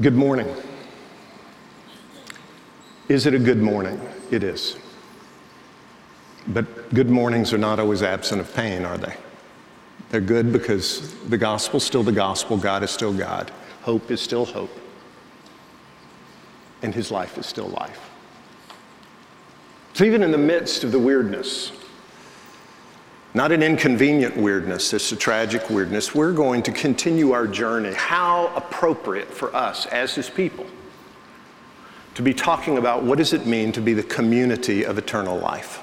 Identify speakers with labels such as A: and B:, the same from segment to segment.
A: Good morning. Is it a good morning? It is. But good mornings are not always absent of pain, are they? They're good because the gospel's still the gospel, God is still God, hope is still hope, and his life is still life. So, even in the midst of the weirdness, not an inconvenient weirdness, it's a tragic weirdness. We're going to continue our journey. How appropriate for us as His people to be talking about what does it mean to be the community of eternal life.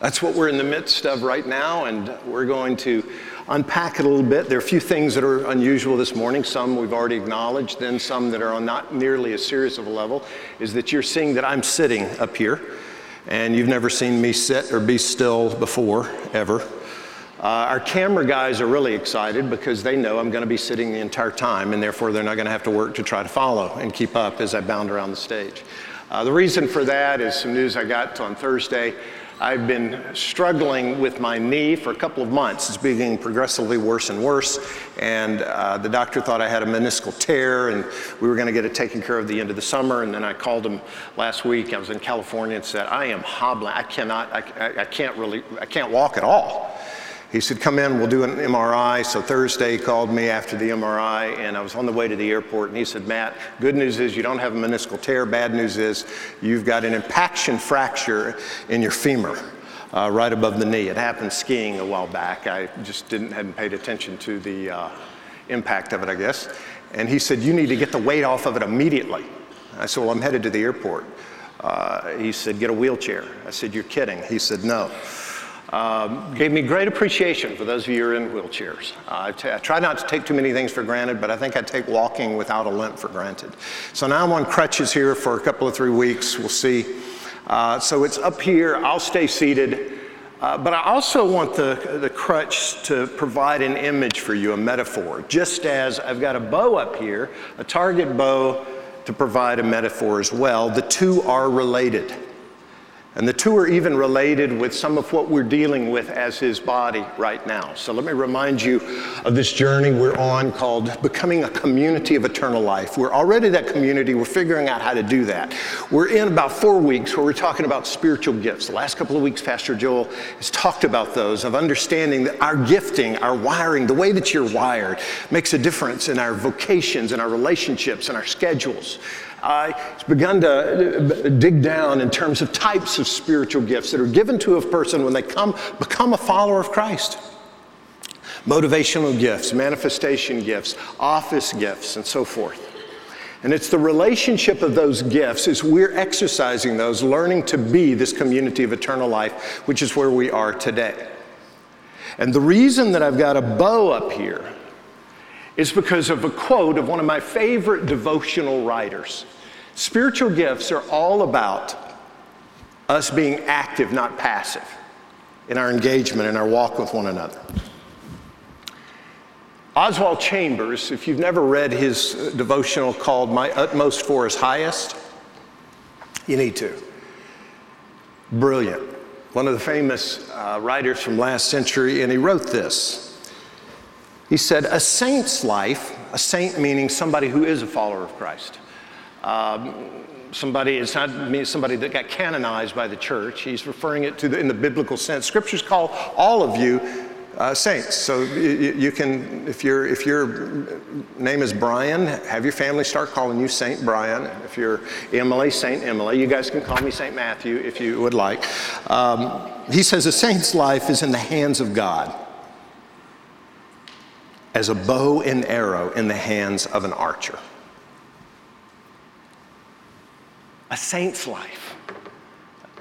A: That's what we're in the midst of right now, and we're going to unpack it a little bit. There are a few things that are unusual this morning. Some we've already acknowledged, then some that are on not nearly as serious of a level. Is that you're seeing that I'm sitting up here and you've never seen me sit or be still before, ever. Uh, our camera guys are really excited because they know I'm going to be sitting the entire time, and therefore they're not going to have to work to try to follow and keep up as I bound around the stage. Uh, the reason for that is some news I got on Thursday. I've been struggling with my knee for a couple of months. It's getting progressively worse and worse. And uh, the doctor thought I had a meniscal tear, and we were going to get it taken care of the end of the summer. And then I called him last week. I was in California and said, I am hobbling. I cannot, I, I can't really, I can't walk at all. He said, Come in, we'll do an MRI. So Thursday, he called me after the MRI, and I was on the way to the airport. And he said, Matt, good news is you don't have a meniscal tear. Bad news is you've got an impaction fracture in your femur. Uh, right above the knee. It happened skiing a while back. I just didn't hadn't paid attention to the uh, impact of it, I guess. And he said, "You need to get the weight off of it immediately." I said, "Well, I'm headed to the airport." Uh, he said, "Get a wheelchair." I said, "You're kidding." He said, "No." Um, gave me great appreciation for those of you who are in wheelchairs. Uh, I, t- I try not to take too many things for granted, but I think I take walking without a limp for granted. So now I'm on crutches here for a couple of three weeks. We'll see. Uh, so it's up here. I'll stay seated. Uh, but I also want the, the crutch to provide an image for you, a metaphor. Just as I've got a bow up here, a target bow to provide a metaphor as well, the two are related. And the two are even related with some of what we're dealing with as his body right now. So let me remind you of this journey we're on called Becoming a Community of Eternal Life. We're already that community, we're figuring out how to do that. We're in about four weeks where we're talking about spiritual gifts. The last couple of weeks, Pastor Joel has talked about those, of understanding that our gifting, our wiring, the way that you're wired, makes a difference in our vocations, in our relationships, in our schedules uh, it's begun to dig down in terms of types of spiritual gifts that are given to a person when they come become a follower of Christ. Motivational gifts, manifestation gifts, office gifts, and so forth. And it's the relationship of those gifts as we're exercising those, learning to be this community of eternal life, which is where we are today. And the reason that I've got a bow up here is because of a quote of one of my favorite devotional writers. Spiritual gifts are all about us being active, not passive, in our engagement, in our walk with one another. Oswald Chambers, if you've never read his devotional called My Utmost for His Highest, you need to. Brilliant. One of the famous uh, writers from last century, and he wrote this. He said, A saint's life, a saint meaning somebody who is a follower of Christ, um, somebody, it's not somebody that got canonized by the church. He's referring it to the, in the biblical sense. Scriptures call all of you uh, saints. So you, you, can, if, you if your name is Brian, have your family start calling you Saint Brian. If you're Emily, Saint Emily. You guys can call me Saint Matthew if you would like. Um, he says a saint's life is in the hands of God, as a bow and arrow in the hands of an archer. a saint's life.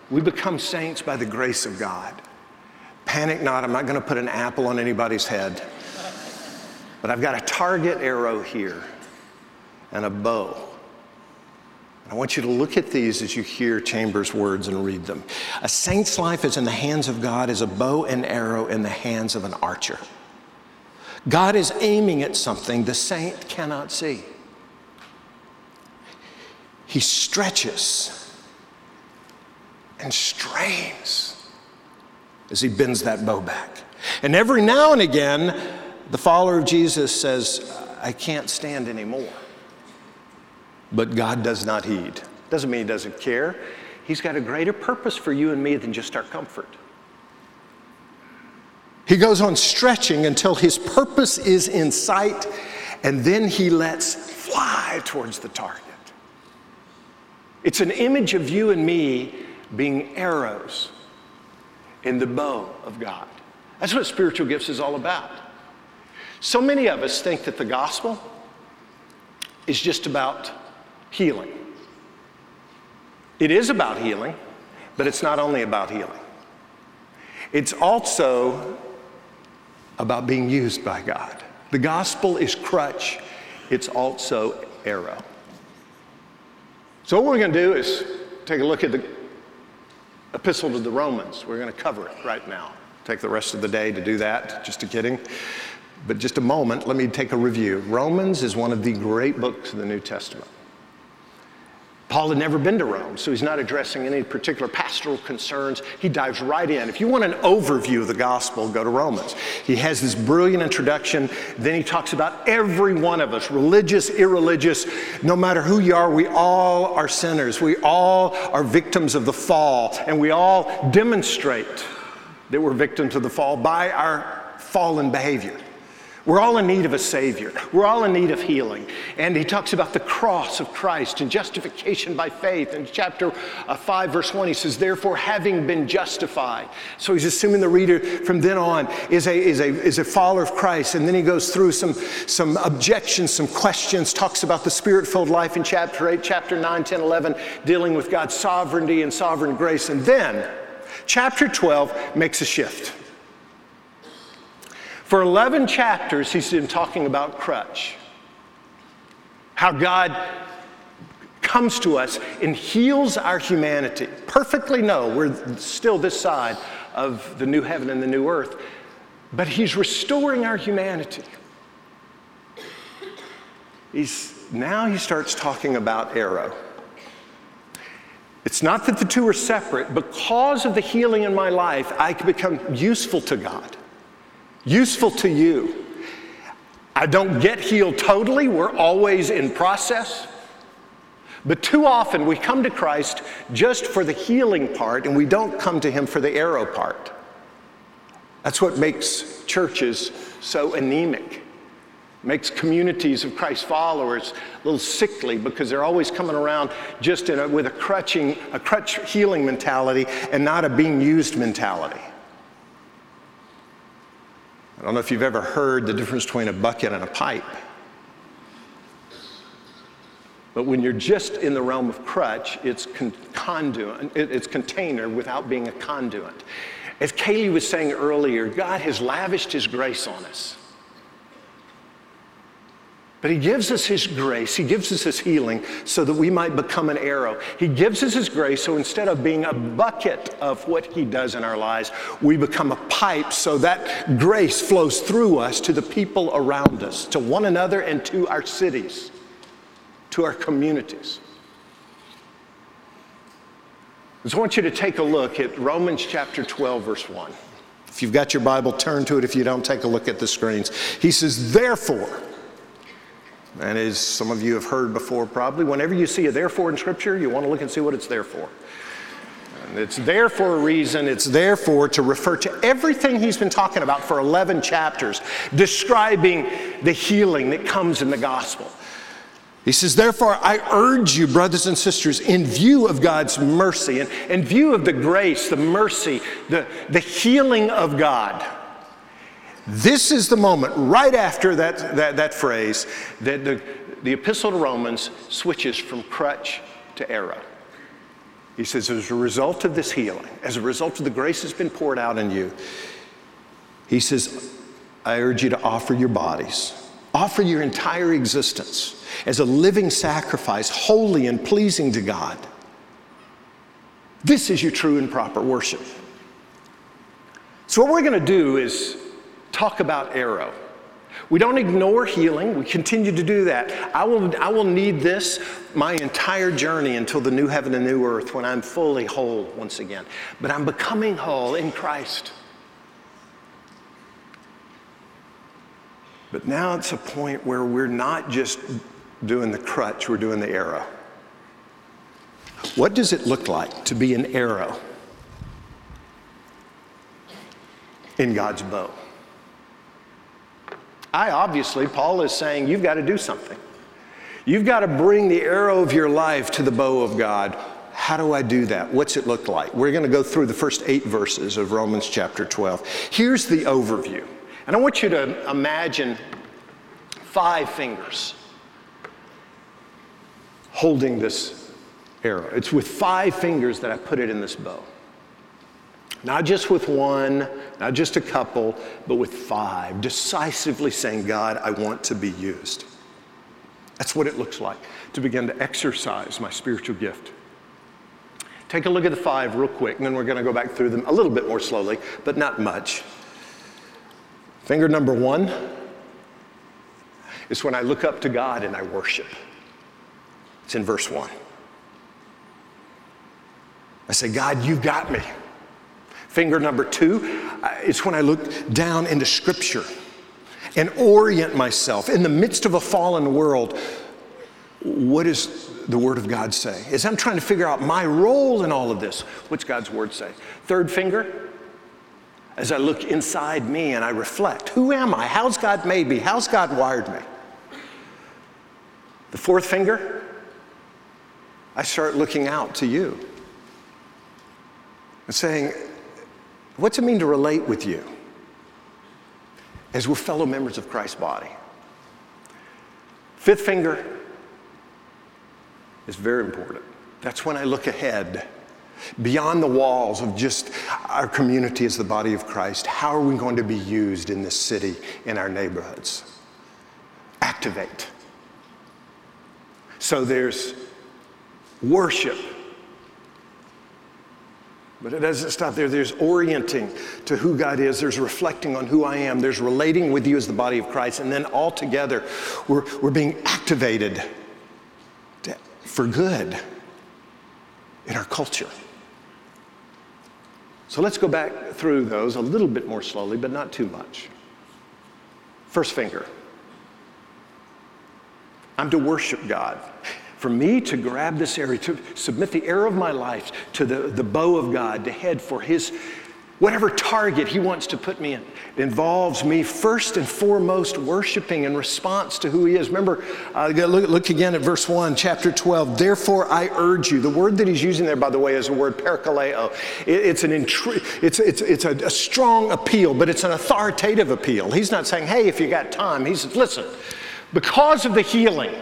A: We become saints by the grace of God. Panic not, I'm not going to put an apple on anybody's head. But I've got a target arrow here and a bow. I want you to look at these as you hear Chambers' words and read them. A saint's life is in the hands of God as a bow and arrow in the hands of an archer. God is aiming at something the saint cannot see he stretches and strains as he bends that bow back. And every now and again, the follower of Jesus says, I can't stand anymore. but God does not heed. Doesn't mean He doesn't care. He's got a greater purpose for you and me than just our comfort. He goes on stretching until His purpose is in sight, and then He lets fly towards the target. It's an image of you and me being arrows in the bow of God. That's what spiritual gifts is all about. So many of us think that the gospel is just about healing. It is about healing, but it's not only about healing. It's also about being used by God. The gospel is crutch, it's also arrow. So, what we're going to do is take a look at the epistle to the Romans. We're going to cover it right now. Take the rest of the day to do that, just a kidding. But just a moment, let me take a review. Romans is one of the great books of the New Testament. Paul had never been to Rome, so he's not addressing any particular pastoral concerns. He dives right in. If you want an overview of the gospel, go to Romans. He has this brilliant introduction. Then he talks about every one of us, religious, irreligious, no matter who you are, we all are sinners. We all are victims of the fall, and we all demonstrate that we're victims of the fall by our fallen behavior. We're all in need of a Savior. We're all in need of healing. And he talks about the cross of Christ and justification by faith. In chapter uh, 5, verse 1, he says, Therefore, having been justified. So he's assuming the reader from then on is a, is a, is a follower of Christ. And then he goes through some, some objections, some questions, talks about the spirit filled life in chapter 8, chapter 9, 10, 11, dealing with God's sovereignty and sovereign grace. And then, chapter 12 makes a shift. For 11 chapters, he's been talking about crutch. How God comes to us and heals our humanity. Perfectly no, we're still this side of the new heaven and the new earth, but he's restoring our humanity. He's, now he starts talking about arrow. It's not that the two are separate. Because of the healing in my life, I can become useful to God useful to you. I don't get healed totally, we're always in process. But too often we come to Christ just for the healing part and we don't come to Him for the arrow part. That's what makes churches so anemic, makes communities of Christ followers a little sickly because they're always coming around just a, with a crutching, a crutch healing mentality and not a being used mentality. I don't know if you've ever heard the difference between a bucket and a pipe. But when you're just in the realm of crutch, it's con- conduit, it's container without being a conduit. As Kaylee was saying earlier, God has lavished His grace on us. But he gives us his grace, he gives us his healing so that we might become an arrow. He gives us his grace so instead of being a bucket of what he does in our lives, we become a pipe so that grace flows through us to the people around us, to one another and to our cities, to our communities. I want you to take a look at Romans chapter 12, verse 1. If you've got your Bible, turn to it. If you don't, take a look at the screens. He says, Therefore, and as some of you have heard before, probably, whenever you see a therefore in Scripture, you want to look and see what it's there for. And it's there for a reason. It's there for to refer to everything he's been talking about for 11 chapters, describing the healing that comes in the gospel. He says, Therefore, I urge you, brothers and sisters, in view of God's mercy and in view of the grace, the mercy, the, the healing of God this is the moment, right after that, that, that phrase, that the, the Epistle to Romans switches from crutch to arrow. He says, as a result of this healing, as a result of the grace that's been poured out in you, he says, I urge you to offer your bodies, offer your entire existence as a living sacrifice, holy and pleasing to God. This is your true and proper worship. So, what we're going to do is talk about arrow. We don't ignore healing. We continue to do that. I will, I will need this my entire journey until the new heaven and new earth when I'm fully whole once again. But I'm becoming whole in Christ. But now it's a point where we're not just doing the crutch, we're doing the arrow. What does it look like to be an arrow in God's bow? I obviously, Paul is saying, you've got to do something. You've got to bring the arrow of your life to the bow of God. How do I do that? What's it look like? We're going to go through the first eight verses of Romans chapter 12. Here's the overview. And I want you to imagine five fingers holding this arrow. It's with five fingers that I put it in this bow. Not just with one, not just a couple, but with five, decisively saying, God, I want to be used. That's what it looks like to begin to exercise my spiritual gift. Take a look at the five real quick, and then we're going to go back through them a little bit more slowly, but not much. Finger number one is when I look up to God and I worship. It's in verse one. I say, God, you've got me. Finger number two uh, is when I look down into Scripture and orient myself in the midst of a fallen world. What does the Word of God say? As I'm trying to figure out my role in all of this, what's God's Word say? Third finger, as I look inside me and I reflect who am I? How's God made me? How's God wired me? The fourth finger, I start looking out to you and saying, What's it mean to relate with you? as we're fellow members of Christ's body. Fifth finger is very important. That's when I look ahead beyond the walls of just our community as the body of Christ. How are we going to be used in this city, in our neighborhoods? Activate. So there's worship but it doesn't stop there. There's orienting to who God is. There's reflecting on who I am. There's relating with you as the body of Christ. And then all together, we're, we're being activated to, for good in our culture. So let's go back through those a little bit more slowly, but not too much. First finger. I'm to worship God for me to grab this area, to submit the arrow of my life to the, the bow of God, to head for His whatever target He wants to put me in. It involves me first and foremost worshiping in response to who He is. Remember, uh, look, look again at verse 1, chapter 12. Therefore, I urge you. The word that He's using there, by the way, is the word parakaleo. It, it's, an intri- it's, it's, it's a, a strong appeal, but it's an authoritative appeal. He's not saying, hey, if you got time. He says, listen, because of the healing,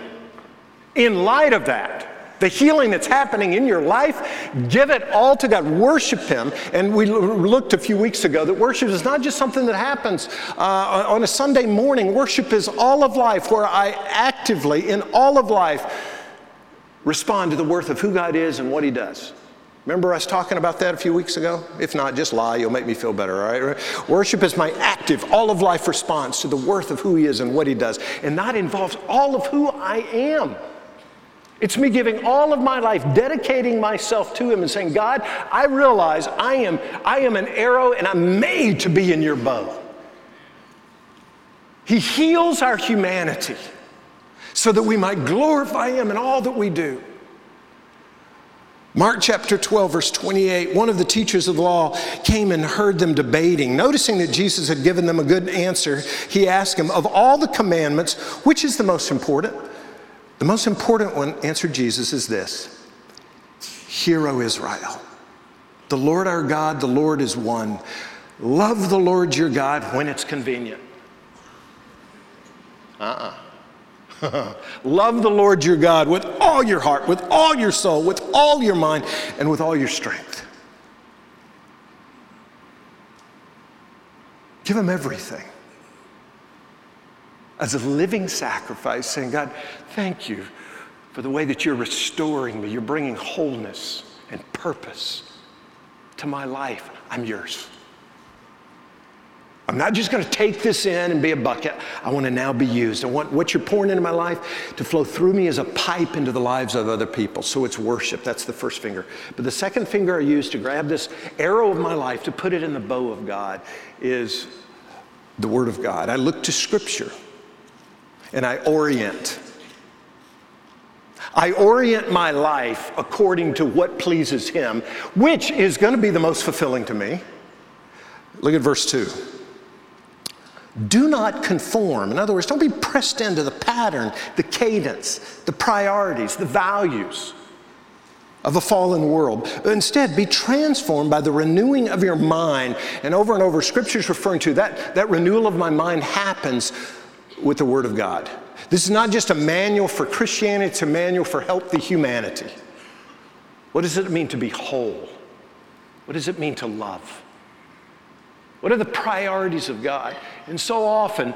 A: in light of that, the healing that's happening in your life, give it all to God. Worship Him. And we looked a few weeks ago that worship is not just something that happens uh, on a Sunday morning. Worship is all of life, where I actively, in all of life, respond to the worth of who God is and what He does. Remember us talking about that a few weeks ago? If not, just lie. You'll make me feel better, all right? Worship is my active, all of life response to the worth of who He is and what He does. And that involves all of who I am. It's me giving all of my life, dedicating myself to Him and saying, God, I realize I am, I am an arrow and I'm made to be in your bow. He heals our humanity so that we might glorify Him in all that we do. Mark chapter 12, verse 28, one of the teachers of the law came and heard them debating. Noticing that Jesus had given them a good answer, he asked him, Of all the commandments, which is the most important? The most important one, answered Jesus, is this Hear, O Israel. The Lord our God, the Lord is one. Love the Lord your God when it's convenient. Uh uh-uh. uh Love the Lord your God with all your heart, with all your soul, with all your mind, and with all your strength. Give him everything as a living sacrifice, saying, God, thank you for the way that you're restoring me. You're bringing wholeness and purpose to my life. I'm yours. I'm not just going to take this in and be a bucket. I want to now be used. I want what you're pouring into my life to flow through me as a pipe into the lives of other people. So it's worship. That's the first finger. But the second finger I use to grab this arrow of my life, to put it in the bow of God, is the Word of God. I look to Scripture and I orient I orient my life according to what pleases Him, which is going to be the most fulfilling to me. Look at verse 2. Do not conform. In other words, don't be pressed into the pattern, the cadence, the priorities, the values of a fallen world. Instead, be transformed by the renewing of your mind. And over and over, Scripture is referring to that, that renewal of my mind happens with the Word of God. This is not just a manual for Christianity, it's a manual for healthy humanity. What does it mean to be whole? What does it mean to love? What are the priorities of God? And so often,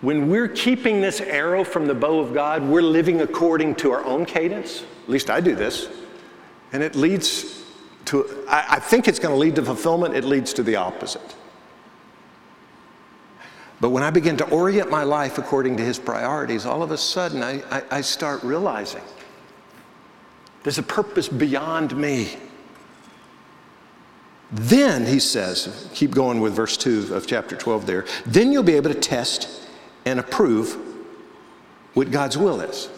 A: when we're keeping this arrow from the bow of God, we're living according to our own cadence. At least I do this. And it leads to, I, I think it's going to lead to fulfillment, it leads to the opposite. But when I begin to orient my life according to His priorities, all of a sudden I, I, I start realizing there's a purpose beyond me. Then, he says, keep going with verse 2 of chapter 12 there, then you'll be able to test and approve what God's will is.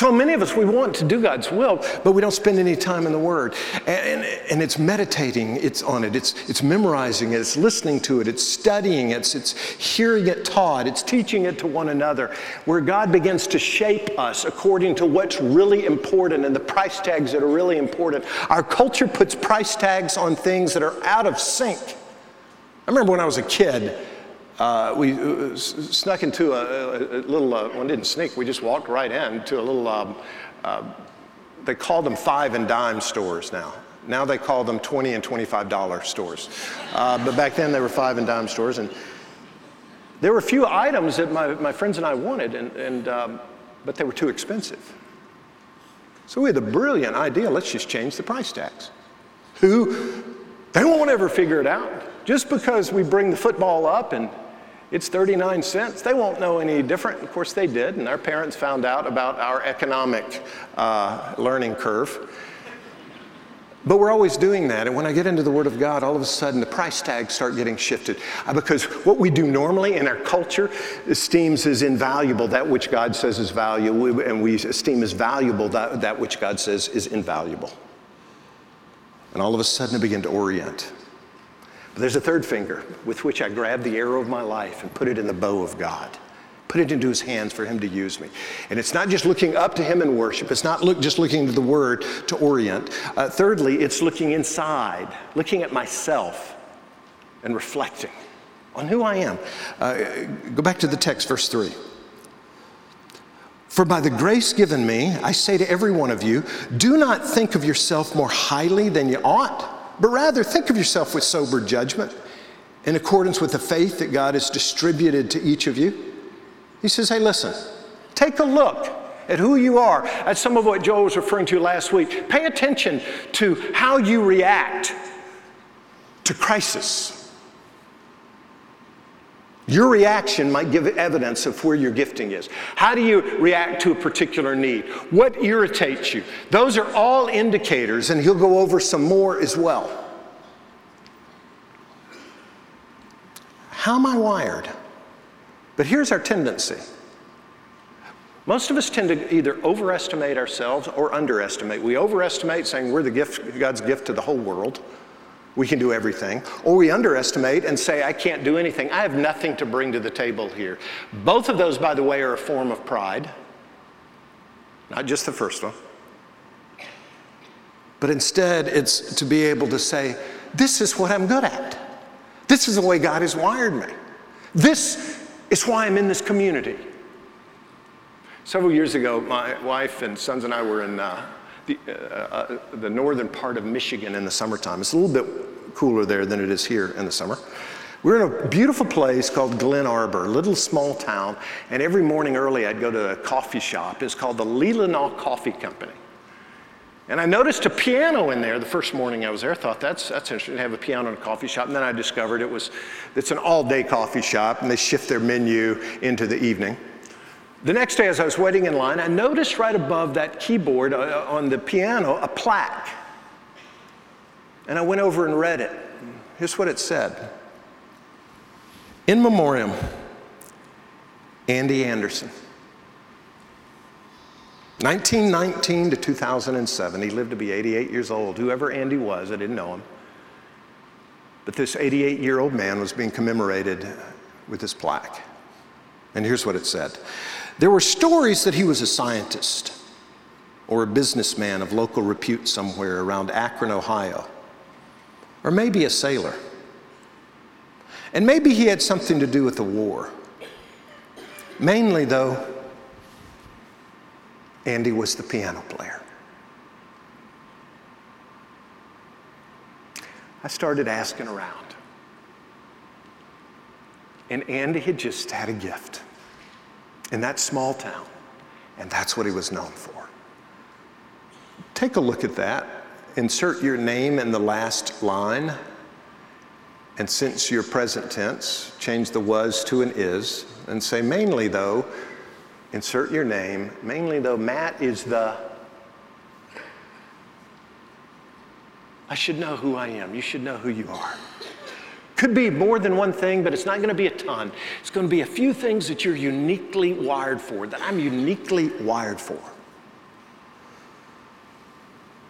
A: So many of us, we want to do God's will, but we don't spend any time in the Word. And, and, and, it's meditating it's on it, it's, it's memorizing it, it's listening to it, it's studying it, it's, it's hearing it taught, it's teaching it to one another, where God begins to shape us according to what's really important and the price tags that are really important. Our culture puts price tags on things that are out of sync. I remember when I was a kid, uh, we uh, snuck into a, a little, uh, one didn't sneak, we just walked right in to a little, um, uh, they call them five and dime stores now. Now they call them 20 and $25 stores. Uh, but back then they were five and dime stores. And there were a few items that my, my friends and I wanted, and, and, um, but they were too expensive. So we had the brilliant idea let's just change the price tags. Who, they won't ever figure it out. Just because we bring the football up and it's 39 cents. They won't know any different. Of course, they did, and our parents found out about our economic uh, learning curve. But we're always doing that. And when I get into the Word of God, all of a sudden the price tags start getting shifted. Uh, because what we do normally in our culture esteems as invaluable that which God says is valuable, and we esteem as valuable that, that which God says is invaluable. And all of a sudden I begin to orient. But there's a third finger with which I grab the arrow of my life and put it in the bow of God. Put it into his hands for him to use me. And it's not just looking up to him in worship. It's not look, just looking to the word to orient. Uh, thirdly, it's looking inside, looking at myself and reflecting on who I am. Uh, go back to the text, verse 3. For by the grace given me, I say to every one of you, do not think of yourself more highly than you ought but rather think of yourself with sober judgment in accordance with the faith that God has distributed to each of you. He says, Hey, listen, take a look at who you are. at some of what Joel was referring to last week. Pay attention to how you react to crisis. Your reaction might give evidence of where your gifting is. How do you react to a particular need? What irritates you? Those are all indicators, and he'll go over some more as well. How am I wired? But here's our tendency. Most of us tend to either overestimate ourselves or underestimate. We overestimate, saying we're the gift, God's gift to the whole world we can do everything, or we underestimate and say, I can't do anything. I have nothing to bring to the table here. Both of those, by the way, are a form of pride, not just the first one. But instead, it's to be able to say, This is what I'm good at. This is the way God has wired me. This is why I'm in this community. Several years ago, my wife and sons and I were in uh, the, uh, uh, the northern part of Michigan in the summertime. It's a little bit cooler there than it is here in the summer. We're in a beautiful place called Glen Arbor, a little small town, and every morning early I'd go to a coffee shop. It's called the Leelanau Coffee Company. And I noticed a piano in there the first morning I was there. I thought that's, that's interesting to have a piano in a coffee shop. And then I discovered it was, it's an all day coffee shop and they shift their menu into the evening. The next day, as I was waiting in line, I noticed right above that keyboard uh, on the piano a plaque. And I went over and read it. Here's what it said In memoriam, Andy Anderson. 1919 to 2007, he lived to be 88 years old. Whoever Andy was, I didn't know him. But this 88 year old man was being commemorated with this plaque. And here's what it said There were stories that he was a scientist or a businessman of local repute somewhere around Akron, Ohio, or maybe a sailor. And maybe he had something to do with the war. Mainly, though, Andy was the piano player. I started asking around. And Andy had just had a gift in that small town, and that's what he was known for. Take a look at that. Insert your name in the last line. And since you're present tense, change the was to an is and say mainly though, insert your name. Mainly though, Matt is the. I should know who I am. You should know who you are. Could be more than one thing, but it's not going to be a ton. It's going to be a few things that you're uniquely wired for, that I'm uniquely wired for.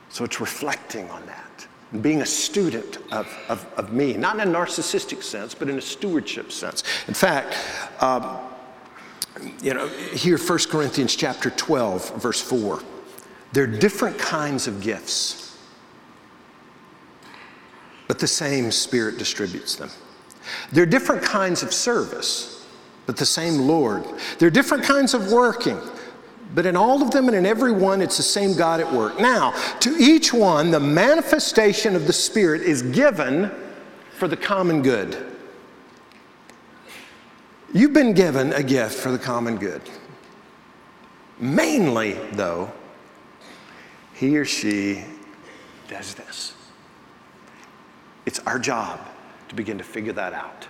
A: So it's reflecting on that and being a student of, of, of, me, not in a narcissistic sense, but in a stewardship sense. In fact, um, you know, here 1 Corinthians chapter 12, verse 4. There are different kinds of gifts, but the same Spirit distributes them. There are different kinds of service, but the same Lord. There are different kinds of working, but in all of them and in every one, it's the same God at work. Now, to each one, the manifestation of the Spirit is given for the common good. You've been given a gift for the common good. Mainly, though, he or she does this. It's our job to begin to figure that out.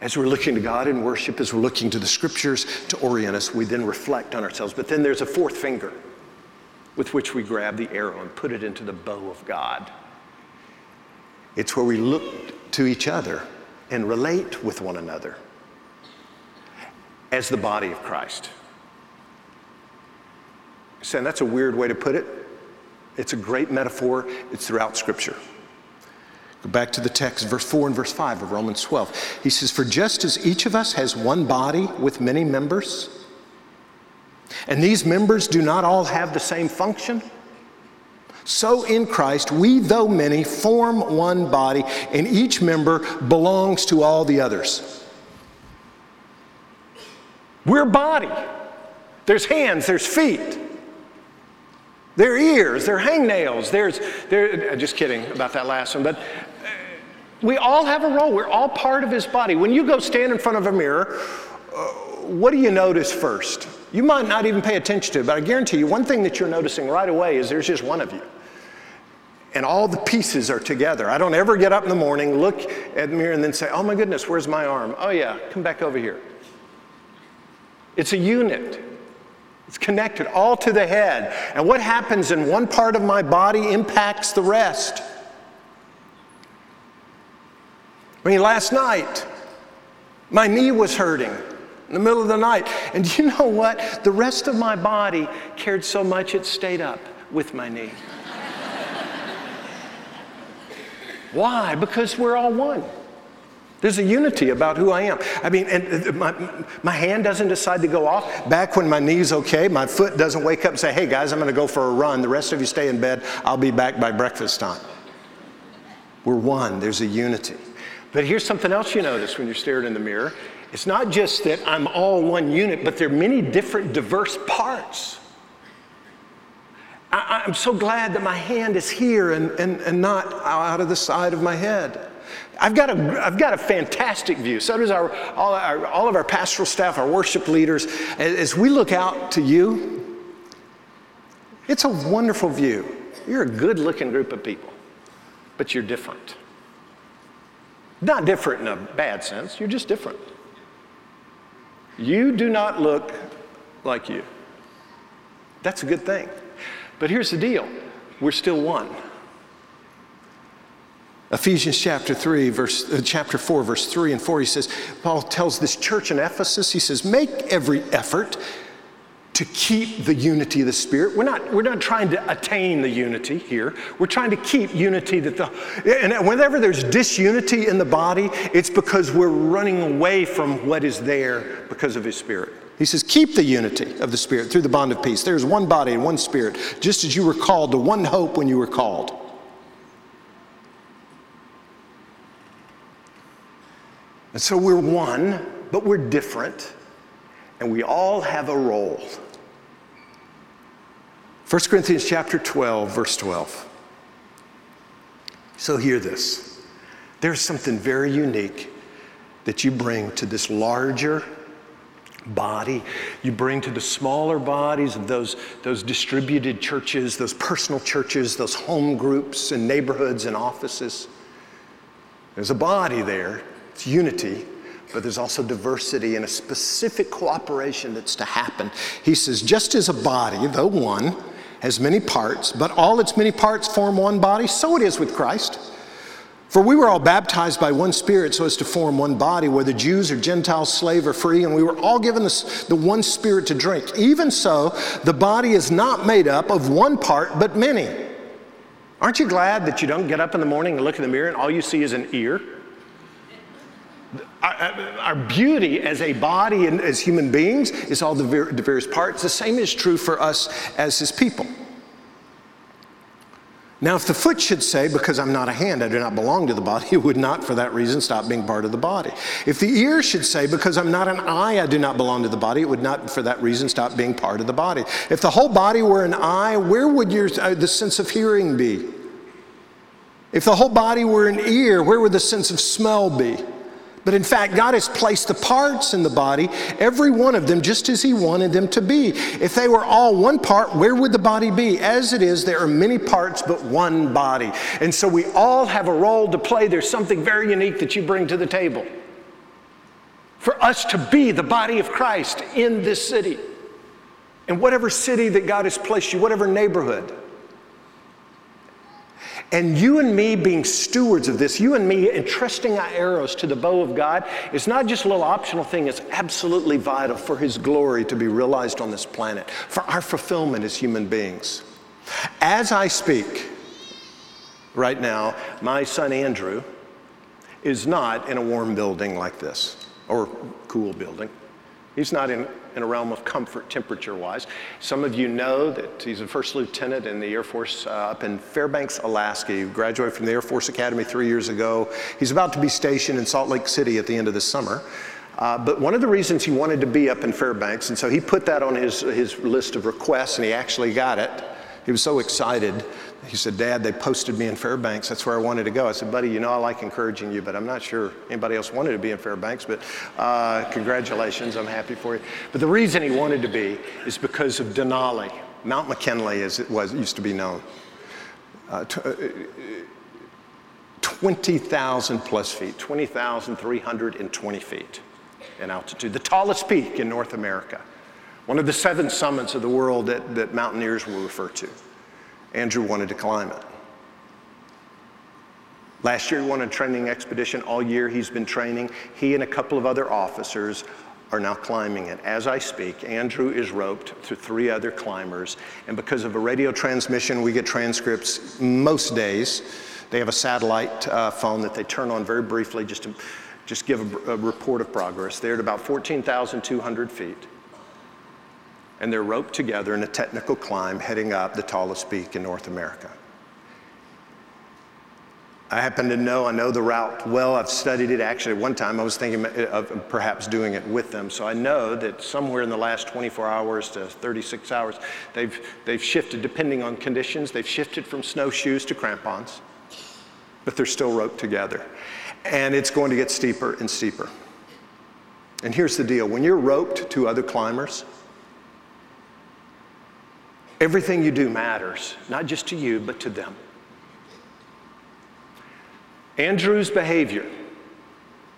A: As we're looking to God in worship, as we're looking to the scriptures to orient us, we then reflect on ourselves. But then there's a fourth finger with which we grab the arrow and put it into the bow of God. It's where we look to each other and relate with one another as the body of Christ. Saying that's a weird way to put it. It's a great metaphor, it's throughout Scripture. Go back to the text, verse 4 and verse 5 of Romans 12. He says, For just as each of us has one body with many members, and these members do not all have the same function, so in Christ, we, though many, form one body, and each member belongs to all the others. We're body. There's hands, there's feet. There are ears, their hangnails, there's, there, just kidding about that last one, but we all have a role. We're all part of his body. When you go stand in front of a mirror, uh, what do you notice first? You might not even pay attention to it, but I guarantee you one thing that you're noticing right away is there's just one of you. And all the pieces are together. I don't ever get up in the morning, look at the mirror, and then say, oh my goodness, where's my arm? Oh yeah, come back over here. It's a unit. It's connected all to the head. And what happens in one part of my body impacts the rest. I mean, last night, my knee was hurting in the middle of the night. And you know what? The rest of my body cared so much it stayed up with my knee. Why? Because we're all one. There's a unity about who I am. I mean, and uh, my, my hand doesn't decide to go off. Back when my knee's okay, my foot doesn't wake up and say, hey guys, I'm going to go for a run. The rest of you stay in bed. I'll be back by breakfast time. We're one. There's a unity. But here's something else you notice when you're staring in the mirror. It's not just that I'm all one unit, but there are many different diverse parts. I, am so glad that my hand is here and, and, and not out of the side of my head. I've got a, I've got a fantastic view. So does our all, our, all of our pastoral staff, our worship leaders. As we look out to you, it's a wonderful view. You're a good looking group of people, but you're different. Not different in a bad sense, you're just different. You do not look like you. That's a good thing. But here's the deal we're still one. Ephesians chapter 3, verse, uh, chapter 4, verse 3 and 4, he says, Paul tells this church in Ephesus, he says, make every effort to keep the unity of the Spirit. We're not, we're not trying to attain the unity here. We're trying to keep unity that the, and whenever there's disunity in the body, it's because we're running away from what is there because of His Spirit. He says, Keep the unity of the Spirit through the bond of peace. There's one body and one Spirit, just as you were called to one hope when you were called. And so we're one, but we're different, and we all have a role. 1 Corinthians chapter 12, verse 12. So hear this. There's something very unique that you bring to this larger body. You bring to the smaller bodies of those, those distributed churches, those personal churches, those home groups and neighborhoods and offices. There's a body there, it's unity, but there's also diversity and a specific cooperation that's to happen. He says, just as a body, though one, has many parts, but all its many parts form one body, so it is with Christ. For we were all baptized by one Spirit so as to form one body, whether Jews or Gentiles, slave or free, and we were all given the, the one Spirit to drink. Even so, the body is not made up of one part, but many. Aren't you glad that you don't get up in the morning and look in the mirror and all you see is an ear? Our, beauty as a body and as human beings is all the, the various parts. The same is true for us as His people. Now, if the foot should say, Because I'm not a hand, I do not belong to the body, it would not, for that reason, stop being part of the body. If the ear should say, Because I'm not an eye, I do not belong to the body, it would not, for that reason, stop being part of the body. If the whole body were an eye, where would your, uh, the sense of hearing be? If the whole body were an ear, where would the sense of smell be? But in fact, God has placed the parts in the body, every one of them, just as He wanted them to be. If they were all one part, where would the body be? As it is, there are many parts, but one body. And so we all have a role to play. There's something very unique that you bring to the table. For us to be the body of Christ in this city, in whatever city that God has placed you, whatever neighborhood. And you and me being stewards of this, you and me entrusting our arrows to the bow of God, is not just a little optional thing, it's absolutely vital for His glory to be realized on this planet, for our fulfillment as human beings. As I speak right now, my son Andrew is not in a warm building like this, or cool building. He's not in in a realm of comfort temperature wise. Some of you know that he's a first lieutenant in the Air Force uh, up in Fairbanks, Alaska. He graduated from the Air Force Academy three years ago. He's about to be stationed in Salt Lake City at the end of the summer. Uh, but one of the reasons he wanted to be up in Fairbanks, and so he put that on his, his list of requests, and he actually got it. He was so excited he said, Dad, they posted me in Fairbanks. That's where I wanted to go. I said, Buddy, you know I like encouraging you, but I'm not sure anybody else wanted to be in Fairbanks. But uh, congratulations, I'm happy for you. But the reason he wanted to be is because of Denali, Mount McKinley, as it was used to be known. Uh, t- uh, 20,000 plus feet, 20,320 feet in altitude, the tallest peak in North America, one of the seven summits of the world that, that mountaineers will refer to. Andrew wanted to climb it. Last year, he won a training expedition. All year, he's been training. He and a couple of other officers are now climbing it. As I speak, Andrew is roped to three other climbers. And because of a radio transmission, we get transcripts most days. They have a satellite uh, phone that they turn on very briefly just to just give a, a report of progress. They're at about 14,200 feet and they're roped together in a technical climb heading up the tallest peak in North America. I happen to know, I know the route well. I've studied it. Actually, at one time I was thinking of perhaps doing it with them. So I know that somewhere in the last 24 hours to 36 hours, they've, they've shifted, depending on conditions, they've shifted from snowshoes to crampons, but they're still roped together. And it's going to get steeper and steeper. And here's the deal when you're roped to other climbers, Everything you do matters, not just to you, but to them. Andrew's behavior,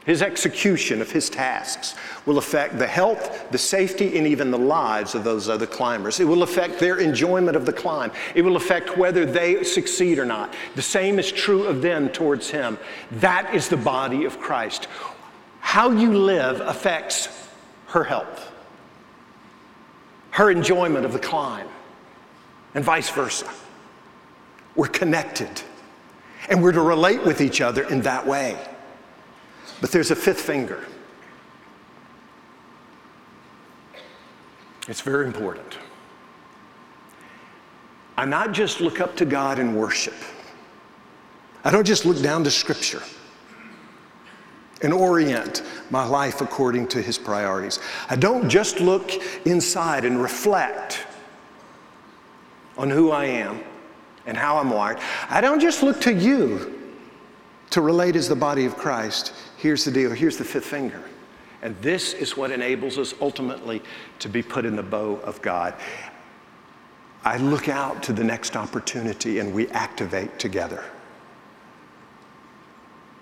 A: his execution of his tasks, will affect the health, the safety, and even the lives of those other climbers. It will affect their enjoyment of the climb. It will affect whether they succeed or not. The same is true of them towards him. That is the body of Christ. How you live affects her health her enjoyment of the climb, and vice versa. We're connected, and we're to relate with each other in that way. But there's a fifth finger. It's very important. I not just look up to God in worship. I don't just look down to Scripture and orient my life according to His priorities. I don't just look inside and reflect on who I am and how I'm wired. I don't just look to you to relate as the body of Christ. Here's the deal here's the fifth finger. And this is what enables us ultimately to be put in the bow of God. I look out to the next opportunity and we activate together.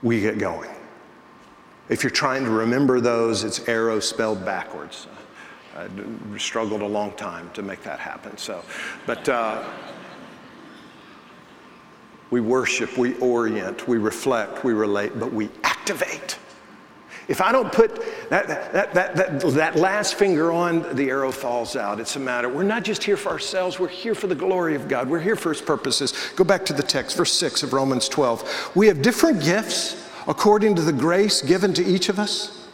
A: We get going. If you're trying to remember those, it's arrow spelled backwards. I struggled a long time to make that happen. So, but uh, we worship, we orient, we reflect, we relate, but we activate. If I don't put that, that, that, that, that last finger on, the arrow falls out. It's a matter. We're not just here for ourselves, we're here for the glory of God. We're here for His purposes. Go back to the text, verse 6 of Romans 12. We have different gifts according to the grace given to each of us.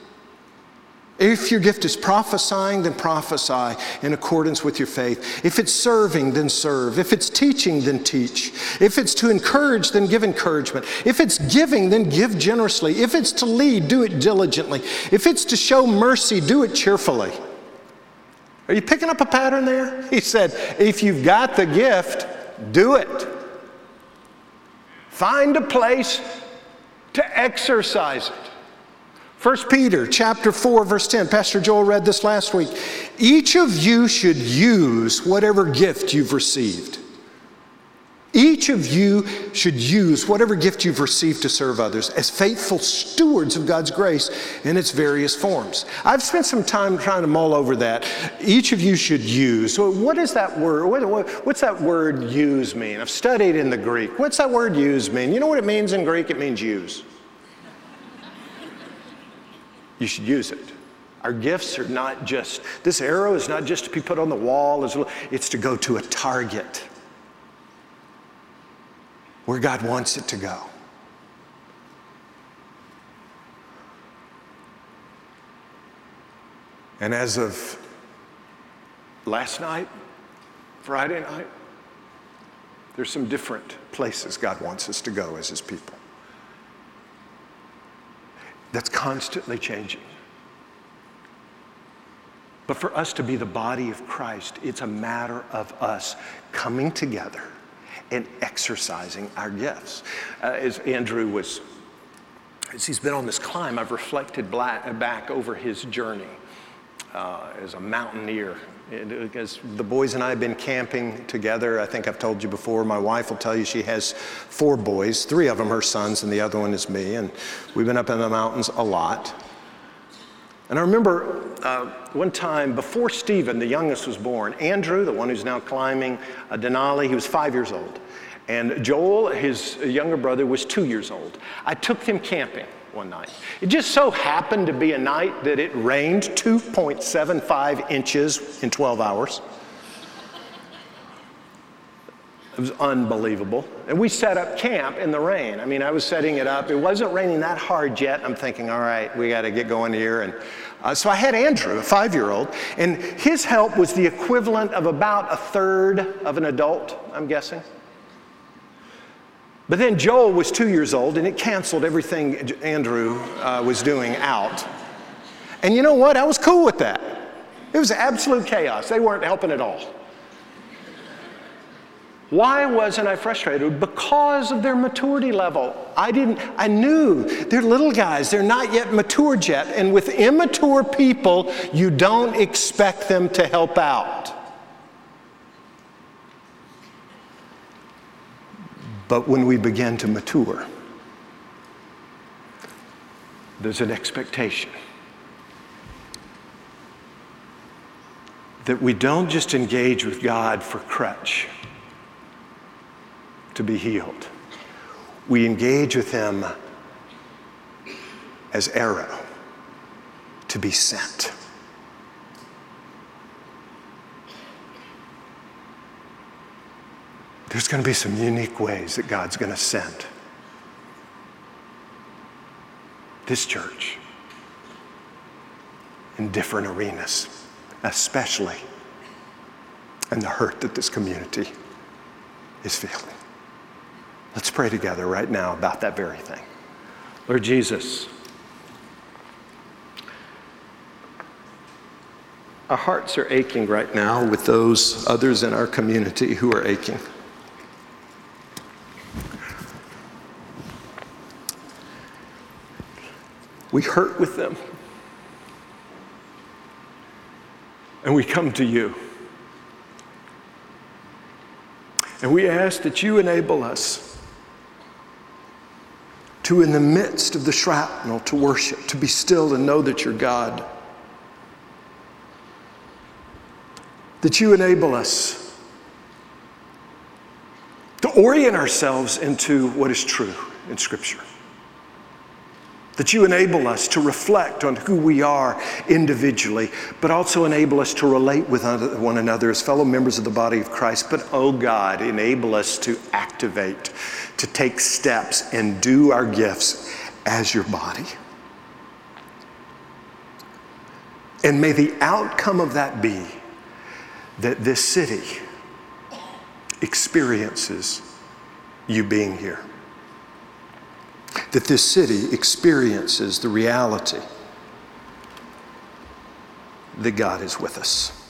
A: If your gift is prophesying, then prophesy in accordance with your faith. If it's serving, then serve. If it's teaching, then teach. If it's to encourage, then give encouragement. If it's giving, then give generously. If it's to lead, do it diligently. If it's to show mercy, do it cheerfully. Are you picking up a pattern there? He said, if you've got the gift, do it. Find a place to exercise it. 1 Peter chapter 4 verse 10. Pastor Joel read this last week. Each of you should use whatever gift you've received. Each of you should use whatever gift you've received to serve others as faithful stewards of God's grace in its various forms. I've spent some time trying to mull over that. Each of you should use. So, what is that word? What, what, what's that word use mean? I've studied in the Greek. What's that word use mean? You know what it means in Greek? It means use you should use it. Our gifts are not just, this arrow is not just to be put on the wall, it's to go to a target where God wants it to go. And as of last night, Friday night, there's some different places God wants us to go as His people that's constantly changing. But for us to be the body of Christ, it's a matter of us coming together and exercising our gifts. Uh, as Andrew was, as he's been on this climb, I've reflected black, back over his journey uh, as a mountaineer as the boys and I have been camping together. I think I've told you before, my wife will tell you she has four boys, three of them her sons, and the other one is me. And we've been up in the mountains a lot. And I remember uh, one time before Stephen, the youngest, was born, Andrew, the one who's now climbing uh, Denali, he was five years old. And Joel, his younger brother, was two years old. I took them camping one night. It just so happened to be a night that it rained 2.75 inches in 12 hours. It was unbelievable. And we set up camp in the rain. I mean, I was setting it up. It wasn't raining that hard yet. I'm thinking, all right, we got to get going here. And uh, so I had Andrew, a five year old, and his help was the equivalent of about a third of an adult, I'm guessing. But then Joel was two years old and it canceled everything Andrew uh, was doing out. And you know what? I was cool with that. It was absolute chaos. They weren't helping at all. Why wasn't I frustrated? Because of their maturity level. I didn't, I knew they're little guys, they're not yet matured yet. And with immature people, you don't expect them to help out. But when we begin to mature, there's an expectation that we don't just engage with God for crutch to be healed. We engage with Him as arrow to be sent. There's going to be some unique ways that God's going to send this church in different arenas, especially in the hurt that this community is feeling. Let's pray together right now about that very thing. Lord Jesus, our hearts are aching right now with those others in our community who are aching. We hurt with them. And we come to you. And we ask that you enable us to, in the midst of the shrapnel, to worship, to be still and know that you're God. That you enable us to orient ourselves into what is true in Scripture that you enable us to reflect on who we are individually, but also enable us to relate with one another as fellow members of the body of Christ. But, oh God, enable us to activate, to take steps and do our gifts as your body. And may the outcome of that be that this city experiences you being here that this city experiences the reality that God is with us.